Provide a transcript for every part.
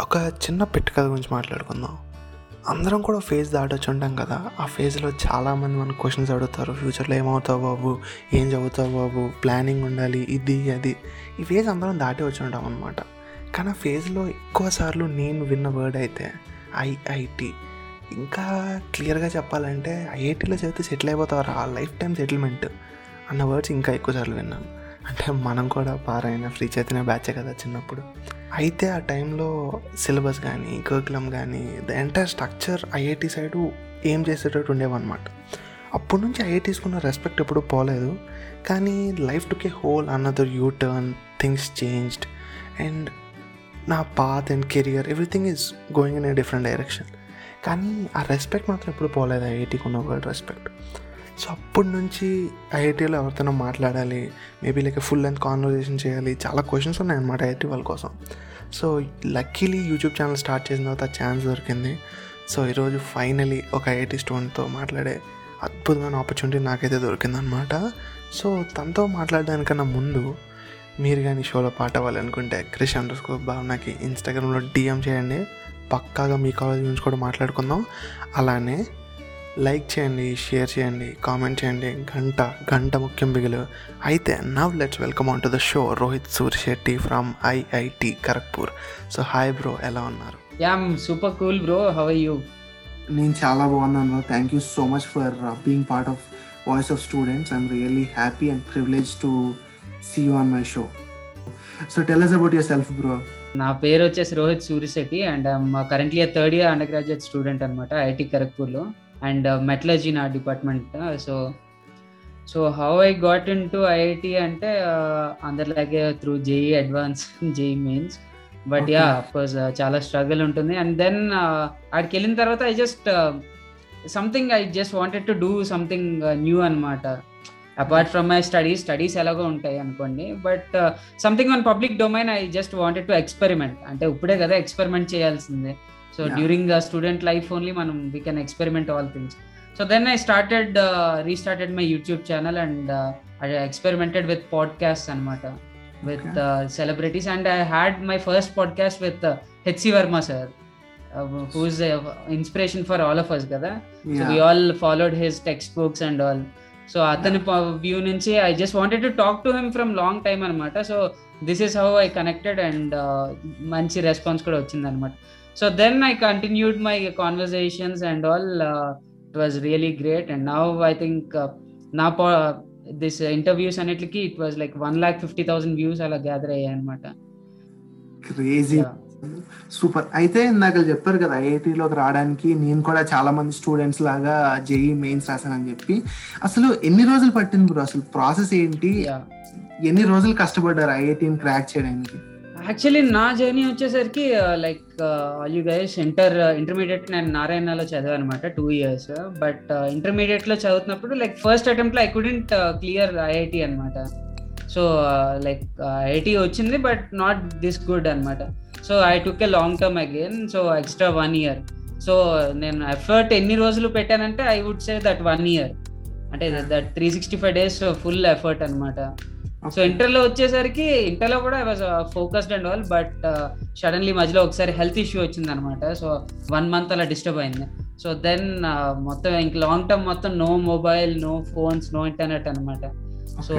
ఒక చిన్న పెట్టుకథ గురించి మాట్లాడుకుందాం. అందరం కూడా ఫేజ్ దాటొచ్చు ఉంటాం కదా. ఆ ఫేజ్లో చాలామంది మన క్వశ్చన్స్ అడుగుతారు. ఫ్యూచర్లో ఏమవుతావు బాబు? ఏం చదువుతావు బాబు? ప్లానింగ్ ఉండాలి. ఇది అది. ఈ ఫేజ్ అందరం దాటి వచ్చి ఉంటాం అనమాట కానీ ఆ ఫేజ్లో ఎక్కువ సార్లు నేను విన్న వర్డ్ అయితే ఐఐటి ఇంకా క్లియర్గా చెప్పాలంటే ఐఐటీలో చదివితే సెటిల్ అయిపోతారు? ఆ లైఫ్ టైం సెటిల్మెంట్ అన్న వర్డ్స్ ఇంకా ఎక్కువ సార్లు విన్నాను. అంటే మనం కూడా పారైన ఫ్రీ చైతన్య బ్యాచే కదా చిన్నప్పుడు. అయితే ఆ టైంలో సిలబస్ కానీ కర్కులం కానీ the entire structure IIT side ఏం చేసేటట్టు ఉండేవన్నమాట. అప్పటి నుంచి ఐఐటీస్కున్న రెస్పెక్ట్ ఎప్పుడు పోలేదు. కానీ life took a whole another U turn things changed and నా path and career everything is going in a different direction కానీ ఆ రెస్పెక్ట్ మాత్రం ఎప్పుడు పోలేదు ఐఐటికి ఉన్న రెస్పెక్ట్ సో అప్పటి నుంచి ఐఐటీలో ఎవరితోనో మాట్లాడాలి maybe like full length conversation చేయాలి. చాలా క్వశ్చన్స్ ఉన్నాయన్నమాట ఐఐటీ వాళ్ళ కోసం. So luckily YouTube channel start చేసిన తర్వాత ఛాన్స్ దొరికింది. సో ఈరోజు ఫైనలీ ఒక ఐఐటీ స్టూడెంట్తో మాట్లాడే అద్భుతమైన ఆపర్చునిటీ నాకైతే దొరికిందనమాట సో తనతో మాట్లాడడానికన్నా ముందు మీరు కానీ షోలో పాట అవ్వాలనుకుంటే క్రిష్ అండర్ స్కోర్ భావనకి ఇన్స్టాగ్రామ్లో డిఎం చేయండి. పక్కాగా మీ కాలేజ్ గురించి కూడా మాట్లాడుకుందాం. అలానే లైక్ చేయండి షేర్ చేయండి కామెంట్ చేయండి. గంట గంట ముఖ్యం బిగులు అయితే now let's welcome on to the show Rohit Surisetti from IIT Kharagpur so hi bro ఎలా ఉన్నారు? Ya super cool bro how you నేను చాలా బాగున్నాను thank you so much for being part of voice of students I'm really happy and privilege to see you on my show so tell us about yourself bro నా పేరు వచ్చేసి Rohit Surisetti and currently third year undergraduate student అనమాట IIT ఖరగ్పూర్లో and metallurgy నా department so so how I got into IIT అంటే అందరిలాగే through JEE advance JEE mains but ya course చాలా struggle ఉంటుంది. అండ్ దెన్ ఆడికి వెళ్ళిన తర్వాత I just something I just wanted to do something new అనమాట apart from my studies studies ఎలాగో ఉంటాయి అనుకోండి. But something on public domain I just wanted to experiment అంటే ఇప్పుడే కదా ఎక్స్పెరిమెంట్ చేయాల్సిందే. So. During student life only మనం we can experiment all things so then I started restarted my YouTube channel and I experimented with podcast అనమాట with celebrities and I had my first podcast with HC Verma sir who's inspiration for all of us కదా. So we all followed his textbooks and all so అతని view నుంచి I just wanted to talk to him from long time అనమాట so this is how I connected and మంచి response కూడా వచ్చింది అనమాట so then I continued my conversations and all it was really great and now I think నా this interviews అన్నిటికి it was like one lakh fifty thousand views అలా gather అయ్యాయి అనమాట crazy super అయితే ఇందాక చెప్పారు కదా ఐఐటిలోకి రావడానికి నేను కూడా చాలా మంది స్టూడెంట్స్ లాగా జేఈ మెయిన్స్ రాశానని చెప్పి. అసలు ఎన్ని రోజులు పట్టింది బ్రో? అసలు ప్రాసెస్ ఏంటి? ఎన్ని రోజులు కష్టపడ్డారు ఐఐటిని క్రాక్ చేయడానికి? యాక్చువల్లీ నా జర్నీ వచ్చేసరికి like you guys inter intermediate నేను నారాయణలో చదివాను అనమాట టూ ఇయర్స్ బట్ ఇంటర్మీడియట్లో చదువుతున్నప్పుడు లైక్ ఫస్ట్ అటెంప్ట్లో ఐ కుడెంట్ క్లియర్ ఐఐటి అనమాట. సో లైక్ ఐఐటి వచ్చింది బట్ నాట్ దిస్ గుడ్ అనమాట. So I took a long term again so extra one year so నేను ఎఫర్ట్ ఎన్ని రోజులు పెట్టానంటే I would say that one year అంటే that three sixty five days full effort అనమాట. So ఇంటర్లో వచ్చేసరికి ఇంటర్లో కూడా I was focused and all but suddenly మధ్యలో ఒకసారి హెల్త్ ఇష్యూ వచ్చింది అనమాట సో వన్ మంత్ అలా డిస్టర్బ్ అయింది. సో దెన్ మొత్తం ఇంక లాంగ్ టర్మ్ మొత్తం no mobile no phones no internet అనమాట. So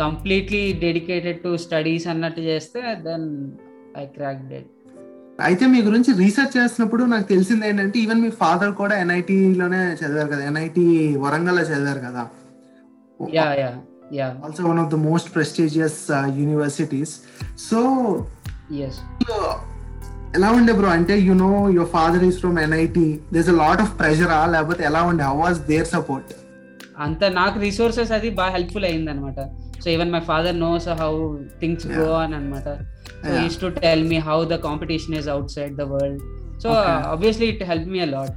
completely dedicated to studies అన్నట్టు చేస్తే దెన్ ఐ క్రాక్ డెడ్ అయితే మీ గురించి రీసెర్చ్ చేసినప్పుడు నాకు తెలిసింది ఏంటంటే ఈవెన్ మీ ఫాదర్ కూడా ఎన్ఐటి లోనే చదివారు కదా ఎన్ఐటి వరంగల్లో చదివారు కదా. Ya ya ya also one of the most prestigious universities so yes ఎలా ఉండే బ్రో అంటే you know your father is from NIT this a lot of pressure ఆ లేకపోతే ఎలా ఉండే? హౌ వాస్ దేర్ సపోర్ట్ అంత నాకు రిసోర్సెస్ అది బాగా హెల్ప్ఫుల్ అయింది అనమాట so even my father knows how things go అని అనమాట so Yeah. Is to tell me how the competition is outside the world so. Obviously it help me a lot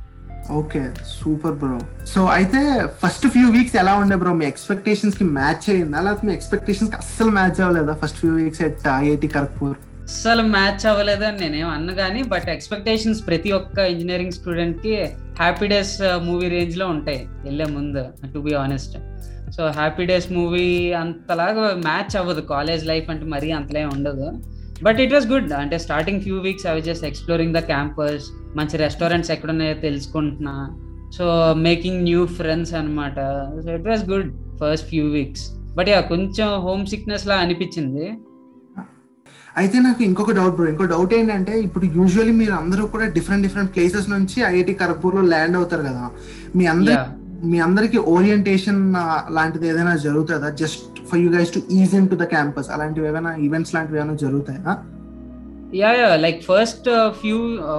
okay super bro so అయితే first few weeks ఎలా ఉండే bro మీ ఎక్స్పెక్టేషన్స్కి match అయిందా? లేకపోతే మీ ఎక్స్పెక్టేషన్స్కి అస్సలు match అవ్వలేదా first few weeks at IIT Kharagpur అస్సలు match అవ్వలేదు అని నేనేం అన్న కానీ బట్ ఎక్స్పెక్టేషన్స్ ప్రతి ఒక్క ఇంజనీరింగ్ స్టూడెంట్కి హ్యాపీ డేస్ మూవీ రేంజ్లో ఉంటాయి. వెళ్ళే ముందు to be honest so Happy Days movie అంతలాగా మ్యాచ్ అవ్వదు. కాలేజ్ లైఫ్ అంటే మరీ అంతలే ఉండదు. బట్ ఇట్ వాస్ గుడ్ అంటే starting few weeks I just exploring the campus మంచి రెస్టారెంట్స్ ఎక్కడ ఉన్నాయో తెలుసుకుంటున్నా. సో మేకింగ్ న్యూ ఫ్రెండ్స్ అనమాట so it was good first few weeks but yeah కొంచెం హోమ్ సిక్నెస్ లా అనిపించింది. అయితే నాకు ఇంకొక డౌట్ బ్రో ఇంకో డౌట్ ఏంటంటే ఇప్పుడు యూజువల్లీ మీరు అందరూ కూడా డిఫరెంట్ డిఫరెంట్ ప్లేసెస్ నుంచి ఐఐటి ఖరగ్పూర్లో ల్యాండ్ అవుతారు కదా. మీ అందరి మీ అందరికి ఓరియంటేషన్ లాంటిది ఏదైనా జరుగుతుందా? Just for you guys to ease into the campus అలాంటివి ఏమైనా ఈవెంట్స్ లాంటివి ఏమైనా జరుగుతాయా? Yeah yeah like first few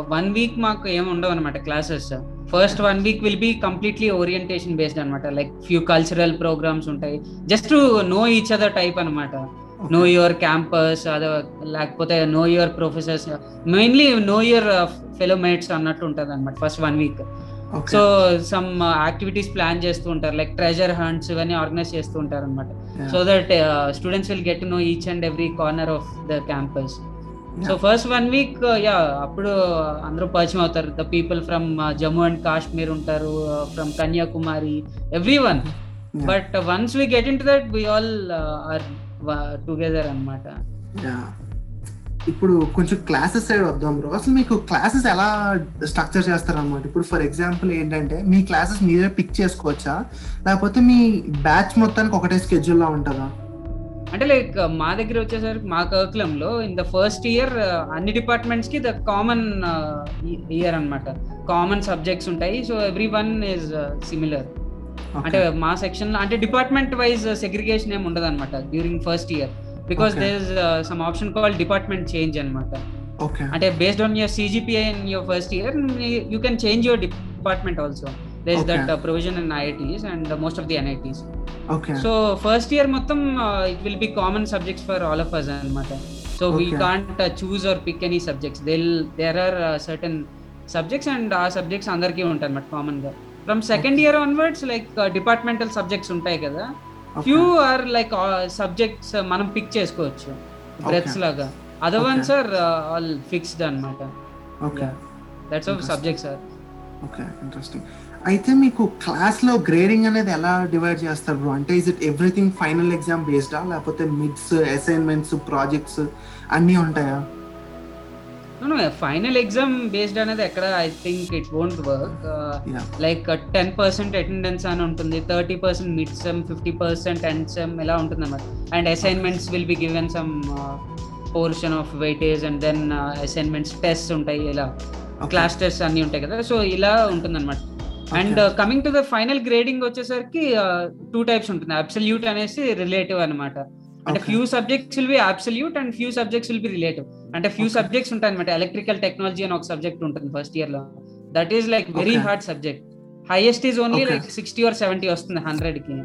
one week మాకు ఏమి ఉండవు అనమాట classes first one week will be completely orientation based అనమాట లైక్ ఫ్యూ కల్చరల్ ప్రోగ్రామ్స్ ఉంటాయి. Just know each other type అనమాట నో యువర్ క్యాంపస్ అదే లేకపోతే know your professors mainly know your fellow mates అన్నట్టు ఉంటుంది అనమాట first one week so some activities plan చేస్తూ ఉంటారు. లైక్ ట్రెజర్ హంట్స్ ఇవన్నీ ఆర్గనైజ్ చేస్తూ ఉంటారు అనమాట so that students will get know each and every corner of the campus so first one week yeah అప్పుడు అందరూ పరిచయం అవుతారు. The people from Jammu and Kashmir ఉంటారు from Kanyakumari every one but once we get into that we all are together అనమాట ఇప్పుడు కొంచెం classes side వద్దాం bro అసలు మీకు క్లాసెస్ ఎలా స్ట్రక్చర్ చేస్తారు అనమాట ఇప్పుడు ఫర్ ఎగ్జాంపుల్ ఏంటంటే మీ క్లాసెస్ మీరే పిక్ చేసుకోవచ్చా? లేకపోతే మీ బ్యాచ్ మొత్తానికి ఒకటే స్కెడ్యూల్ లా ఉంటుందా? అంటే లైక్ మా దగ్గర వచ్చేసరికి మా కర్కులం లో ఇన్ ద ఫస్ట్ ఇయర్ అన్ని డిపార్ట్మెంట్స్కి ద కామన్ ఇయర్ అన్నమాట. కామన్ సబ్జెక్ట్స్ ఉంటాయి. So every one is similar అంటే మా సెక్షన్లో అంటే డిపార్ట్మెంట్ వైజ్ సెగ్రిగేషన్ ఏమి ఉండదు అనమాట during first year because. There is some option call department change అనమాట అంటే based on your CGPI in your first year you can change your department also Okay. That provision in IITs and most of the NITs so first year మొత్తం it will be common subjects for all of us అనమాట so we. Can't choose or pick any subjects till there are certain subjects and ఆ subjects అందరికీ ఉంటాయి అనమాట కామన్గా from second year onwards like departmental subjects ఉంటాయి కదా. Few are like subjects మనం pick చేసుకోవచ్చు. బ్రెత్స్ లాగా. Other. Ones are all fixed అనమాట okay that's of. Subjects are okay interesting అయితే మీకు క్లాస్లో గ్రేడింగ్ అనేది ఎలా డివైడ్ చేస్తారు బ్రో అంటే is it everything final exam బేస్డా లేకపోతే మిడ్స్ అసైన్మెంట్స్ ప్రాజెక్ట్స్ అన్నీ ఉంటాయా? ఫైనల్ ఎగ్జామ్ బేస్డ్ అనేది ఎక్కడ I think it won't work. Like ten percent attendance అని ఉంటుంది thirty percent mid sem fifty percent end sem ఇలా ఉంటుంది అన్నమాట and assignments will be given some portion of weightage and then assignments test ఉంటాయి ఇలా. Class test అన్ని ఉంటాయి కదా? సో ఇలా ఉంటుంది అనమాట and coming to the final grading వచ్చేసరికి టూ టైప్స్ ఉంటుంది. అబ్సల్యూట్ అనేసి రిలేటివ్ అనమాట అంటే. Few subjects will be absolute and few subjects will be relative అంటే ఫ్యూ. సబ్జెక్ట్స్ ఉంటాయి అనమాట ఎలక్ట్రికల్ టెక్నాలజీ అని ఒక సబ్జెక్ట్ ఉంటుంది ఫస్ట్ ఇయర్లో. That is like very. Hard subject highest is only. Like sixty or seventy వస్తుంది హండ్రెడ్కి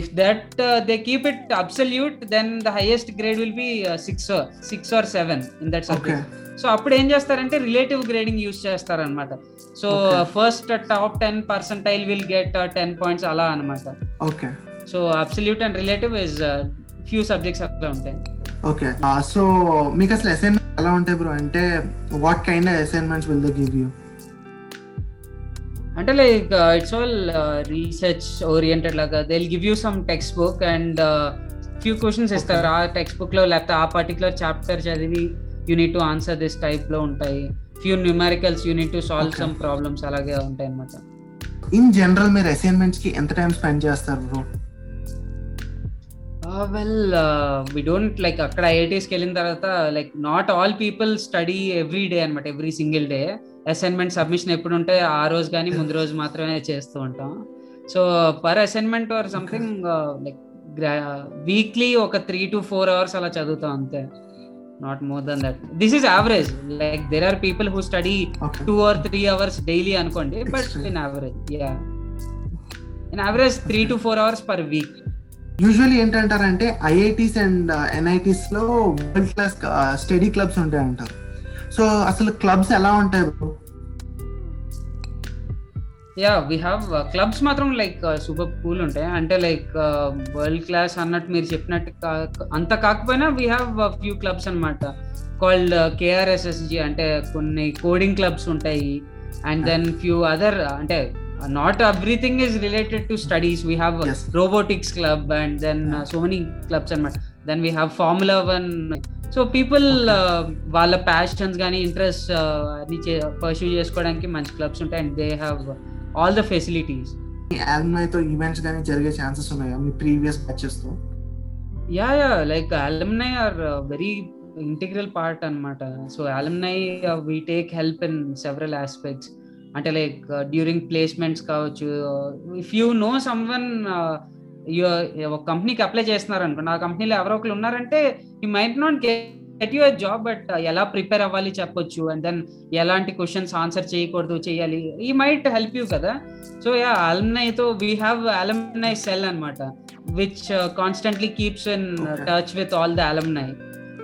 if that they keep it absolute then the highest grade will be six six or seven in that subject so అప్పుడు ఏం చేస్తారంటే relative grading use చేస్తారనమాట so. First top ten percentile will get ten points అలా అనమాట okay. So absolute and relative is few subjects అట్లా ఉంటాయి. Okay. So మీకు అసలు అసైన్మెంట్ ఎలా ఉంటాయి బ్రో? అంటే what kind of assignments will the give you అంటే like it's all research oriented లాగా. They give you some textbook and few questions ఇస్తారు. ఆ టెక్స్ట్ బుక్లో లేకపోతే ఆ పర్టికులర్ చాప్టర్ చదివి you need to answer this టైప్లో ఉంటాయి. Few numericals you need to solve. Some problems అలాగే ఉంటాయి అనమాట ఇన్ జనరల్ మీరు అసైన్మెంట్స్కి ఎంత టైం స్పెండ్ చేస్తారు bro well we don't like అక్కడ ఐఐటీస్కి వెళ్ళిన తర్వాత like not all people study every day అనమాట every single day assignment submission ఎప్పుడు ఉంటే ఆ రోజు కానీ ముందు రోజు మాత్రమే చేస్తూ ఉంటాం. So per assignment or something like weekly ఒక త్రీ టు ఫోర్ అవర్స్ అలా చదువుతాం అంతే. Not more than that this is average like there are people who study two or three hours daily అనుకోండి but. In average yeah in average three to four hours per week usually ఏంటంటారంటే IITs and ఎన్ఐటీస్లో world class study clubs ఉంటాయి అంటారు so అసలు clubs ఎలా ఉంటాయి yeah we have clubs మాత్రం like super cool ఉంటాయి. అంటే లైక్ వరల్డ్ క్లాస్ అన్నట్టు మీరు చెప్పినట్టు అంత కాకపోయినా వీ హ్యావ్ ఫ్యూ క్లబ్స్ అనమాట కాల్డ్ కేఆర్ఎస్ఎస్జి అంటే కొన్ని కోడింగ్ క్లబ్స్ ఉంటాయి. అండ్ దెన్ ఫ్యూ అదర్ అంటే not everything is related to studies we have. Robotics club and then so many clubs అనమాట then we have Formula One so people వాళ్ళ passions కానీ interest అన్ని pursue చేసుకోవడానికి మంచి clubs ఉంటాయి. And they have all the facilities alumni తో events కానీ జరిగే ఛాన్సెస్ ఉన్నాయా? మీ previous బ్యాచెస్తో? Yeah yeah like alumni are very integral part అనమాట so alumni we take help in several aspects అంటే లైక్ డ్యూరింగ్ ప్లేస్మెంట్స్ కావచ్చు. If you know some one ఒక కంపెనీకి అప్లై చేస్తున్నారు అనుకోండి ఆ కంపెనీలో ఎవరో ఒకరు ఉన్నారంటే he might not get you job but ఎలా ప్రిపేర్ అవ్వాలి చెప్పొచ్చు. అండ్ దెన్ ఎలాంటి క్వశ్చన్స్ ఆన్సర్ చేయకూడదు చేయాలి. ఈ మైట్ హెల్ప్ యూ కదా. సో యా అలమ్నైతో వీ హ్యావ్ అలమ్నై సెల్ అనమాట which constantly keeps in. Touch with all the alumni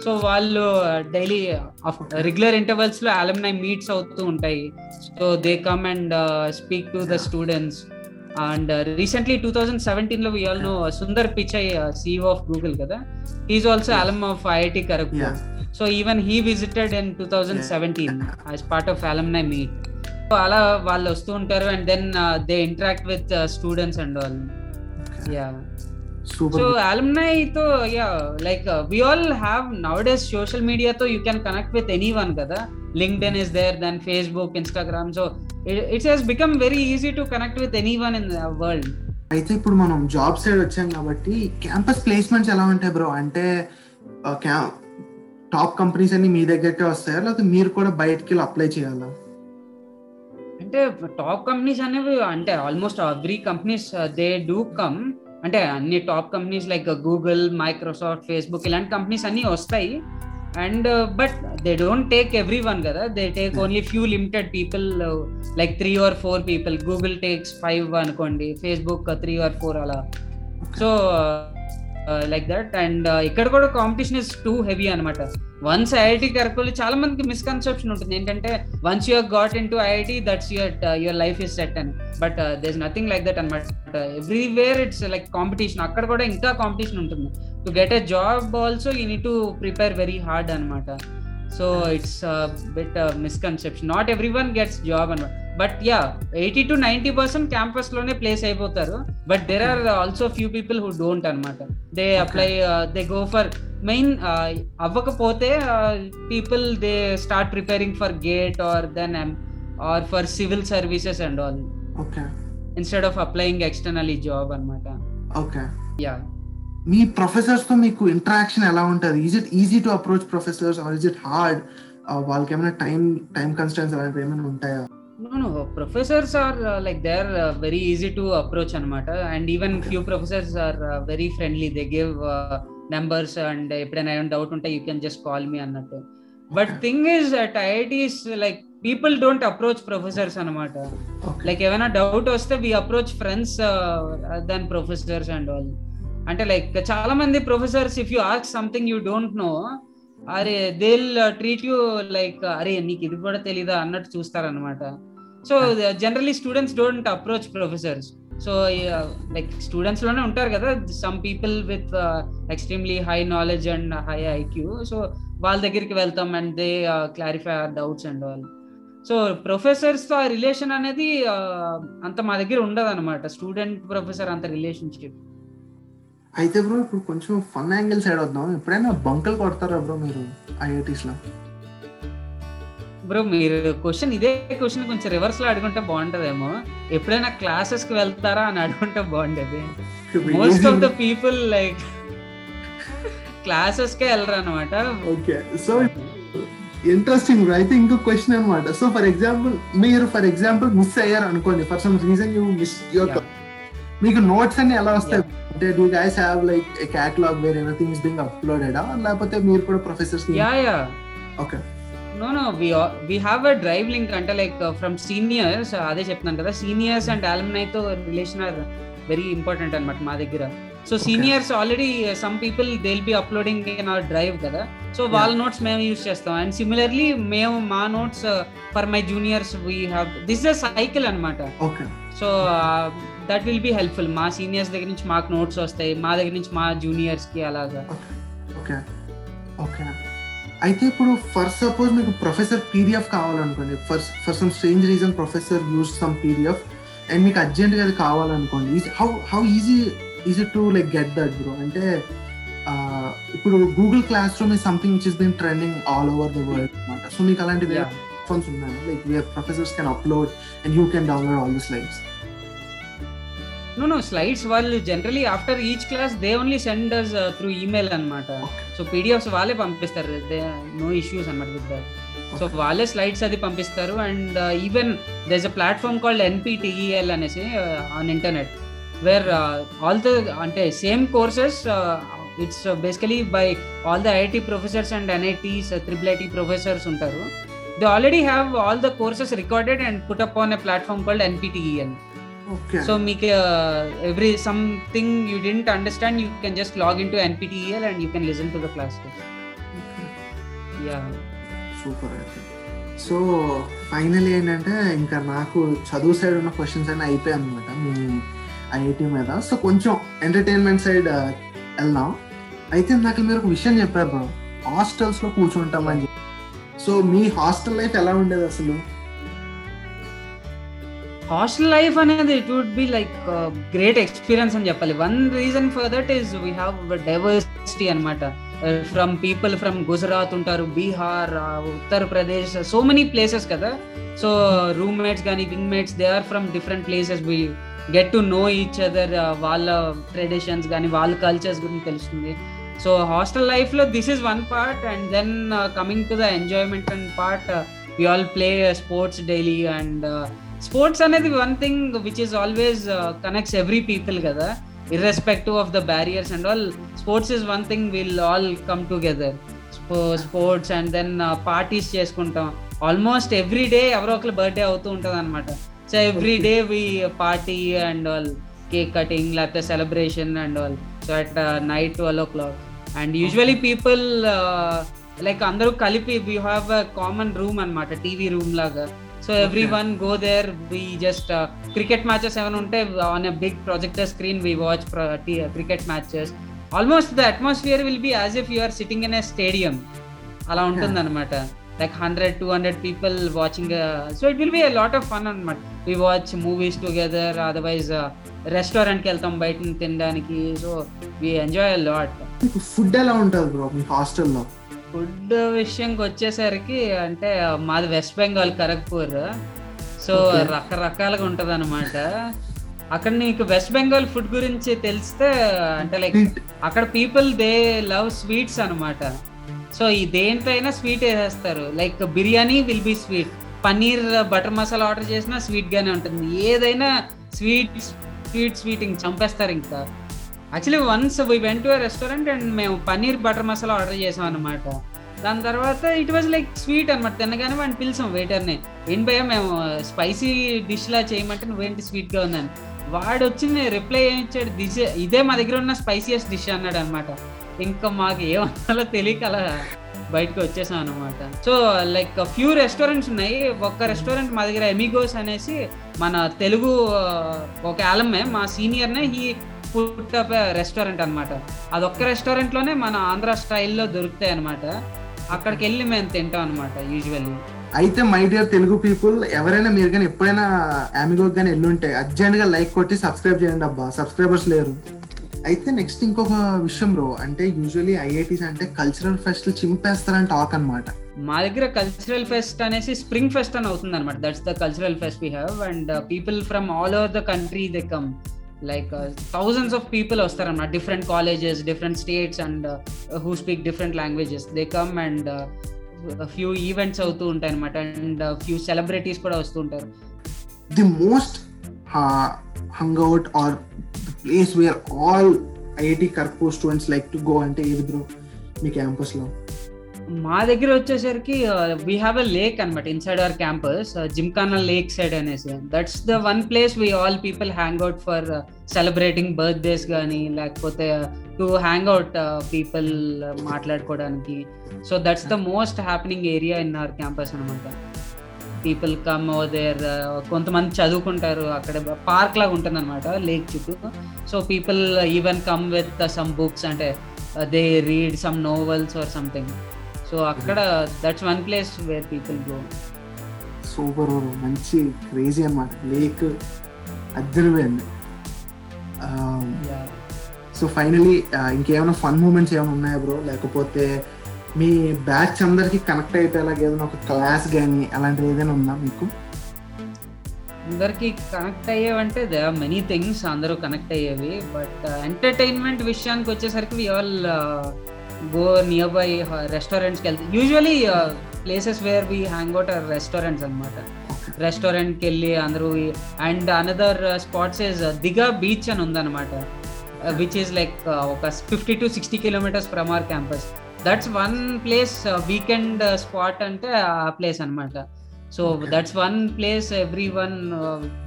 so వాళ్ళు డైలీ రెగ్యులర్ ఇంటర్వెల్స్లో అలమ్నై మీట్స్ అవుతూ ఉంటాయి. So they come and speak to the. Students and recently two thousand సెవెంటీన్లో all know Sundar Pichai CEO of Google కదా. Is also. Alum of IIT. Kharagpur so even he visited in two thousand seventeen as part of alumni meet so అలా వాళ్ళు వస్తూ ఉంటారు and then they interact with students and all yeah so alumni తో yeah like we all have nowadays social మీడియాతో you can connect with any one కదా. LinkedIn is there then Facebook Instagram so it's has become very easy to connect with any one in world అయితే ఇప్పుడు మనం job side వచ్చాం కాబట్టి campus placements ఎలా ఉంటాయి bro అంటే టాప్ కంపెనీస్ అన్ని మీ దగ్గరకే వస్తాయా? లేకపోతే మీరు కూడా బయటకి అప్లై చేయాలా? అంటే టాప్ కంపెనీస్ అనేవి అంటే almost every companies they do come అంటే అన్ని top companies like Google Microsoft Facebook ఇలాంటి కంపెనీస్ అన్ని వస్తాయి. And but they don't take every one కదా? They take. Only few limited people like three or four people Google takes five అనుకోండి Facebook three or four అలా. So like that and ఇక్కడ కూడా competition is too heavy అనమాట once IIT కరకులు చాలా మందికి misconception ఉంటుంది. ఏంటంటే once you got into IIT that's your your life is set అని but there's nothing like that అనమాట ఎవ్రీవేర్ ఇట్స్ లైక్ కాంపిటీషన్ అక్కడ కూడా ఇంకా కాంపిటీషన్ ఉంటుంది. To get a job also you need to prepare very hard అనమాట so it's bit misconception not every one gets job అనమాట but yeah eighty to ninety percent క్యాంపస్లోనే place అయిపోతారు. But there are also few people who don't అనమాట they apply they go for main అవ్వకపోతే people they start preparing for GATE or then or for civil services and all okay instead of applying external ఈ job అనమాట okay yeah మీ ప్రొఫెసర్స్తో మీకు interaction ఎలా ఉంటుంది? Is it easy to approach professors or is it hard వాళ్ళకి ఏమైనా time time constraints అలాంటివి ఏమైనా ఉంటాయా? No, no. Professors are uh, like they're uh, very easy to approach, anamata. And even Okay. few professors are uh, very friendly. They give uh, numbers and ఎప్పుడైనా ఏమైనా doubt ఉంటే you can just call me అన్నట్టు but. Thing is at IITs like people don't approach professors అనమాట like ఏమైనా doubt వస్తే we approach friends then professors and all అంటే like చాలా మంది professors if you ask something you don't know అరే they'll treat you like అరే నీకు ఇది కూడా తెలీదా అన్నట్టు చూస్తారనమాట so generally students don't approach professors so like స్టూడెంట్స్లోనే ఉంటారు కదా. Some people with extremely high knowledge and high IQ so వాళ్ళ దగ్గరికి వెళ్తాం and they clarify our doubts and all so ప్రొఫెసర్స్తో ఆ రిలేషన్ అనేది uh, అంత మా దగ్గర ఉండదు అనమాట స్టూడెంట్ ప్రొఫెసర్ అంత రిలేషన్షిప్ అయితే బ్రో ఇప్పుడు కొంచెం ఫన్ యాంగిల్ సైడ్ వద్దాం ఎప్పుడైనా బంకలు కొడతారా బ్రో మీరు ఐఐటీస్లో బ్రో మీరు క్వశ్చన్ ఇదే క్వశ్చన్ కొంచెం రివర్స్లో అడుగుంటే బాగుంటదేమో. ఎప్పుడైనా క్లాసెస్కి వెళ్తారా అని అడుగుంటే బాగుండేది. Most of the people like classes కే వెళ్ళరు అనమాట ఓకే సో ఇంట్రెస్టింగ్ అయితే ఇంకో క్వశ్చన్ అనమాట సో ఫర్ ఎగ్జాంపుల్ మీరు ఫర్ ఎగ్జాంపుల్ మిస్ అయ్యారు అనుకోండి. For some reason you miss your. మీకు నోట్స్ అన్ని ఎలా వస్తాయి? అంటే do guys have like catalogue where anything is being uploaded లేకపోతే మీరు కూడా professors yeah yeah okay no no we have a drive link అంటే లైక్ ఫ్రమ్ సీనియర్స్ అదే చెప్తున్నాను కదా సీనియర్స్ అండ్ ఆల్మనై తో రిలేషన్ ఆర్ వెరీ ఇంపార్టెంట్ అనమాట మా దగ్గర. So seniors already some people they will be uploading in our drive కదా. So వాళ్ళ నోట్స్ మేము యూజ్ చేస్తాం. అండ్ సిమిలర్లీ మేము మా notes for my juniors we have this a cycle అనమాట so that will be helpful మా seniors దగ్గర నుంచి మాకు నోట్స్ వస్తాయి మా దగ్గర నుంచి మా జూనియర్స్కి అలాగా. ఓకే ఓకే అయితే ఇప్పుడు ఫర్ సపోజ్ మీకు professor PDF కావాలనుకోండి for for some strange reason professor use some PDF and మీకు అర్జెంట్గా అది కావాలనుకోండి how how easy easy to like get that bro? అంటే ఇప్పుడు Google classroom is something which is being trending all over the world అనమాట so మీకు అలాంటి. Platforms ఉన్నాయి? Like where professors can upload and you can download all the slides no no slides వాళ్ళు generally after each class they only send us through email అన్నమాట. So PDFs వాళ్ళే పంపిస్తారు. They no issues అన్నమాట with that so వాళ్ళే slides అది పంపిస్తారు. And even there's a platform called NPTEL అనేసి on internet where all the అంటే same courses it's basically by all the IIT professors and NITs triple IT professors ఉంటారు. They already have all the courses recorded and put up on a platform called NPTEL so మీకు every something you didn't understand you can just log in to NPTEL and you can listen to the class yeah super అయితే so final ఏంటంటే ఇంకా నాకు చదువు side ఉన్న questions అన్నీ అయిపోయాయి అనమాట మీ ఐఐటి మీద. సో కొంచెం ఎంటర్టైన్మెంట్ సైడ్ వెళ్దాం. అయితే నాకు మీరు ఒక విషయం చెప్పారు బ్రో హాస్టల్స్లో కూర్చుంటామని చెప్పి. సో మీ హాస్టల్ లైఫ్ ఎలా ఉండేది అసలు? హాస్టల్ లైఫ్ అనేది it would be like great experience అని చెప్పాలి. One reason for that is we have diversity అనమాట ఫ్రమ్ పీపుల్ ఫ్రమ్ గుజరాత్ ఉంటారు Bihar Uttar Pradesh so many places కదా. సో రూమ్మేట్స్ కానీ wingmates they are from different places we get to know each other వాళ్ళ traditions కానీ వాళ్ళ cultures గురించి తెలుస్తుంది. So hostel లైఫ్లో this is one part and then coming to the enjoyment and part we all play sports daily and sports అనేది one thing which is always connects every people కదా. Irrespective of the barriers and all sports is one thing will all come together sports and then parties చేసుకుంటాం. Almost every day ఎవరో ఒకరి birthday అవుతూ ఉంటుంది అనమాట so every day we party and all cake cutting లేకపోతే celebration and all so at night twelve o'clock and usually people like అందరూ కలిపి we have a common room అనమాట టీవీ రూమ్ లాగా. So every one go there we just cricket matches ఏమైనా ఉంటే on a big projector screen we watch cricket matches almost the atmosphere will be as if you are sitting in a stadium అలా ఉంటుంది అనమాట like hundred two hundred people watching so it will be a lot of fun అనమాట we watch movies together otherwise రెస్టారెంట్కి వెళ్తాం బయట తినడానికి. So we enjoy lot food ఎలా ఉంటుంది బ్రో మీ హాస్టల్లో ఫుడ్ విషయంకి వచ్చేసరికి అంటే మాది వెస్ట్ బెంగాల్ ఖరగ్పూర్. సో. రకరకాలుగా ఉంటది అనమాట అక్కడ నీకు వెస్ట్ బెంగాల్ ఫుడ్ గురించి తెలిస్తే అంటే లైక్ అక్కడ పీపుల్ దే లవ్ స్వీట్స్ అన్నమాట. సో ఈ దేంతో అయినా స్వీట్ వేసేస్తారు. Like biryani will be sweet. Paneer butter masala order చేసినా స్వీట్ గానే ఉంటుంది. ఏదైనా స్వీట్ స్వీట్ స్వీట్ ఇంక చంపేస్తారు ఇంకా. Actually once we went to restaurant and మేము పన్నీర్ బటర్ మసాలా ఆర్డర్ చేసాం అనమాట దాని తర్వాత ఇట్ వాజ్ లైక్ స్వీట్ అనమాట తినగానే వాడిని పిలిచాం వెయిటర్ని ఏం భయ మేము స్పైసీ డిష్లా చేయమంటే నువ్వేంటి స్వీట్గా ఉందని. వాడు వచ్చి రిప్లై ఏమి ఇచ్చాడు దిస్ ఇదే మా దగ్గర ఉన్న స్పైసియస్ డిష్ అన్నాడు అనమాట ఇంకా మాకు ఏమన్నాలో తెలియక అలా బయటకు వచ్చేసాం అనమాట సో లైక్ ఫ్యూ రెస్టారెంట్స్ ఉన్నాయి. ఒక్క రెస్టారెంట్ మా దగ్గర ఎమిగోస్ అనేసి మన తెలుగు ఒక ఆలమే మా సీనియర్నే హీ అప్ రెస్టారెంట్ అనమాట అదొక్క రెస్టారెంట్లోనే మన ఆంధ్ర స్టైల్లో దొరుకుతాయి అనమాట అక్కడికి వెళ్ళి మేము తింటాం అనమాట యూజువల్లీ అయితే మై డియర్ తెలుగు పీపుల్ ఎవరైనా మీరు కానీ ఎప్పుడైనా అమిగో కానీ ఎల్లుంటే అర్జెంట్గా లైక్ కొట్టి సబ్స్క్రైబ్ చేయండి అబ్బా సబ్స్క్రైబర్స్ లేరు. అయితే నెక్స్ట్ ఇంకొక విషయం బ్రో అంటే యూజువలీ ఐఐటీస్ అంటే కల్చరల్ ఫెస్ట్ చింపేస్తారని టాక్ అన్నమాట. మా దగ్గర కల్చరల్ ఫెస్ట్ అనేసి స్ప్రింగ్ ఫెస్ట్ అని అవుతుంది అనమాట that's the cultural fest we have and people from all over the country they come like thousands of people వస్తారన్నమాట. Different colleges different states and who speak different languages they come and few events అవుతూ ఉంటాయి అనమాట and few celebrities కూడా వస్తూ ఉంటారు. The most hangout or place where all IIT Kharagpur students like to go అంటే ఏది bro మీ క్యాంపస్లో మా దగ్గర వచ్చేసరికి వీ హ్యావ్ అ లేక్ అనమాట inside our campus Gymkhana lake side అనేసి. That's the one place we all people hang out for celebrating birthdays కానీ లేకపోతే టు హ్యాంగ్ అవుట్ పీపుల్ మాట్లాడుకోవడానికి. So that's the most happening area in our campus అనమాట people come there కొంతమంది చదువుకుంటారు అక్కడ park లాగా ఉంటుంది అనమాట లేక్ చుట్టూ so people even come with some books అంటే they read some novels or something so అక్కడ that's one place where people go. Super మంచి క్రేజీ అన్నమాట. లేక్ అద్దరిపోయింది సో ఫైనలీ ఇంకేమైనా ఫన్ మూమెంట్స్ ఏమైనా ఉన్నాయా బ్రో? లేకపోతే మీ బ్యాచ్ అందరికి కనెక్ట్ అయిపోయేలాగా ఏదైనా ఒక క్లాస్ కానీ అలాంటిది ఏదైనా ఉందా మీకు? అందరికి కనెక్ట్ అయ్యేవంటే దే ఆర్ మెనీ థింగ్స్ అందరూ కనెక్ట్ అయ్యేవి బట్ ఎంటర్టైన్మెంట్ విషయానికి వచ్చేసరికి we all go near by రెస్టారెంట్స్కి వెళ్తాం usually places where we hang out are restaurants అనమాట రెస్టారెంట్కి వెళ్ళి అందరూ and another spots is Digha beach అని ఉందన్నమాట. విచ్ ఈస్ లైక్ ఒక fifty to sixty kilometres from our campus that's one place weekend spot అంటే ఆ ప్లేస్ అనమాట so. That's one place every one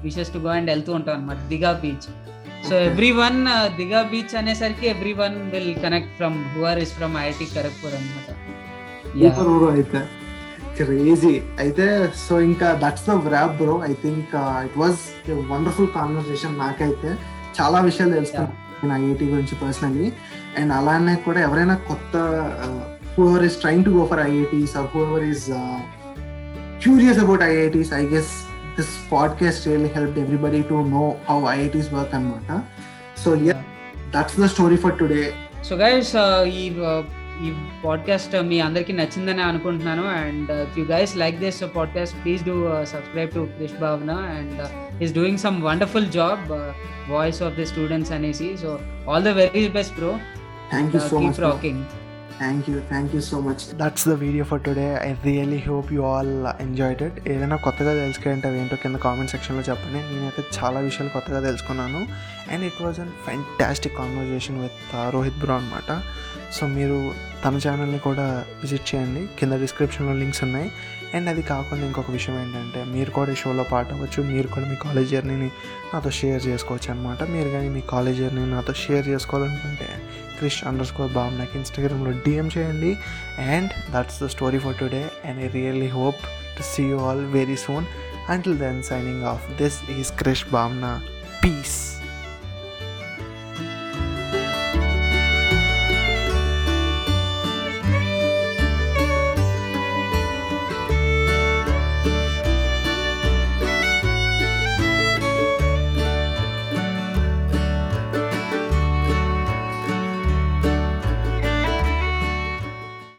wishes to go and వెళ్తూ ఉంటాం అనమాట Digha beach so. Every one Digha beach అనేసరికి every one will connect from who are is from IIT Kharagpur అనమాట అయితే crazy అయితే సో ఇంకా that's the wrap bro I think it was wonderful conversation నాకైతే చాలా విషయాలు తెలుసుకున్నాను నేను ఐఐటి గురించి పర్సనలీ అండ్ అలానే కూడా ఎవరైనా కొత్త whoever is trying to go for IITs or whoever is curious about IITs I guess this podcast really help everybody to know how IITs work అనమాట so that's the story for today so guys ఈ uh, ఈ podcast మీ అందరికీ నచ్చిందని అనుకుంటున్నాను. And if you guys like this podcast please do subscribe to Krish Bhavana and is doing some wonderful job voice of the students అనేసి so all the very best bro thank you so keep much rocking thank you thank you so much that's the video for today I really hope you all enjoyed it ఏదైనా కొత్తగా తెలుసుకుంటే అవి ఏంటో కింద comment సెక్షన్లో చెప్పండి. నేనైతే చాలా విషయాలు కొత్తగా తెలుసుకున్నాను. And it was an fantastic conversation with Rohit bro అనమాట సో మీరు తన ఛానల్ని కూడా విజిట్ చేయండి. కింద డిస్క్రిప్షన్లో లింక్స్ ఉన్నాయి. అండ్ అది కాకుండా ఇంకొక విషయం ఏంటంటే మీరు కూడా ఈ షోలో పార్ట్ అవ్వచ్చు మీరు కూడా మీ కాలేజ్ జర్నీని నాతో షేర్ చేసుకోవచ్చు అనమాట మీరు కానీ మీ కాలేజ్ జర్నీ నాతో షేర్ చేసుకోవాలనుకుంటే క్రిష్ అండర్ స్కోర్ బాబు నాకు ఇన్స్టాగ్రామ్లో డిఎం చేయండి. And that's the story for today and I really hope to see you all very soon until then signing off this is Krish బామ్నా. Piece